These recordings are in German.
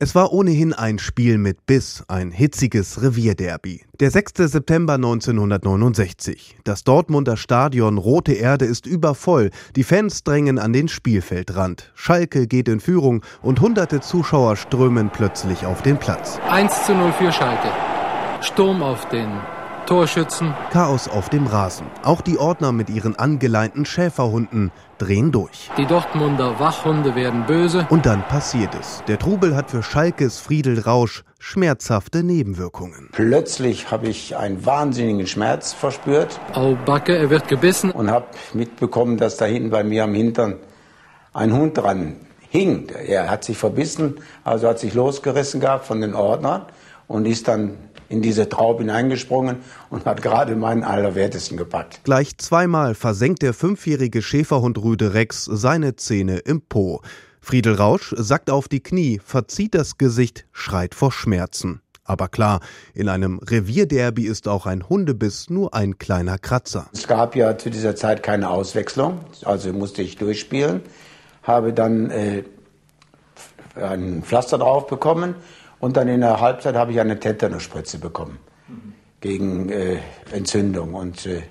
Es war ohnehin ein Spiel mit Biss, ein hitziges Revierderby. Der 6. September 1969. Das Dortmunder Stadion Rote Erde ist übervoll. Die Fans drängen an den Spielfeldrand. Schalke geht in Führung und hunderte Zuschauer strömen plötzlich auf den Platz. 1 zu 0 für Schalke. Sturm auf den Torschützen. Chaos auf dem Rasen. Auch die Ordner mit ihren angeleinten Schäferhunden drehen durch. Die Dortmunder Wachhunde werden böse. Und dann passiert es. Der Trubel hat für Schalkes Friedel Rausch schmerzhafte Nebenwirkungen. Plötzlich habe ich einen wahnsinnigen Schmerz verspürt. Au Backe, er wird gebissen. Und habe mitbekommen, dass da hinten bei mir am Hintern ein Hund dran hing. Er hat sich verbissen, also hat sich losgerissen gehabt von den Ordnern und ist dann in diese Traube hineingesprungen und hat gerade meinen Allerwertesten gepackt. Gleich zweimal versenkt der fünfjährige Schäferhund Rüde Rex seine Zähne im Po. Friedel Rausch sackt auf die Knie, verzieht das Gesicht, schreit vor Schmerzen. Aber klar, in einem Revierderby ist auch ein Hundebiss nur ein kleiner Kratzer. Es gab ja zu dieser Zeit keine Auswechslung, also musste ich durchspielen, habe dann äh, ein Pflaster drauf bekommen und dann in der Halbzeit habe ich eine Tetanusspritze bekommen gegen äh, Entzündung. Und äh,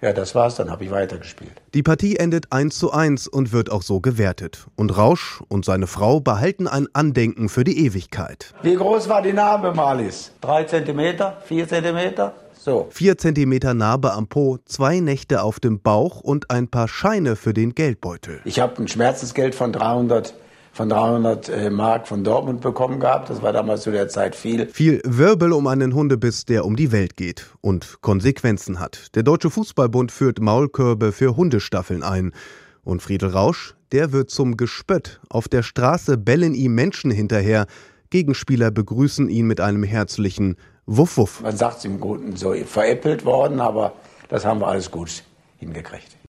ja, das war's, dann habe ich weitergespielt. Die Partie endet 1 zu 1 und wird auch so gewertet. Und Rausch und seine Frau behalten ein Andenken für die Ewigkeit. Wie groß war die Narbe, Malis? Drei Zentimeter? Vier Zentimeter? So. Vier Zentimeter Narbe am Po, zwei Nächte auf dem Bauch und ein paar Scheine für den Geldbeutel. Ich habe ein Schmerzensgeld von 300 von 300 äh, Mark von Dortmund bekommen gehabt. Das war damals zu der Zeit viel. Viel Wirbel um einen Hundebiss, der um die Welt geht und Konsequenzen hat. Der Deutsche Fußballbund führt Maulkörbe für Hundestaffeln ein. Und Friedel Rausch, der wird zum Gespött. Auf der Straße bellen ihm Menschen hinterher. Gegenspieler begrüßen ihn mit einem herzlichen Wuff Wuff. Man sagt es im Guten so veräppelt worden, aber das haben wir alles gut hingekriegt.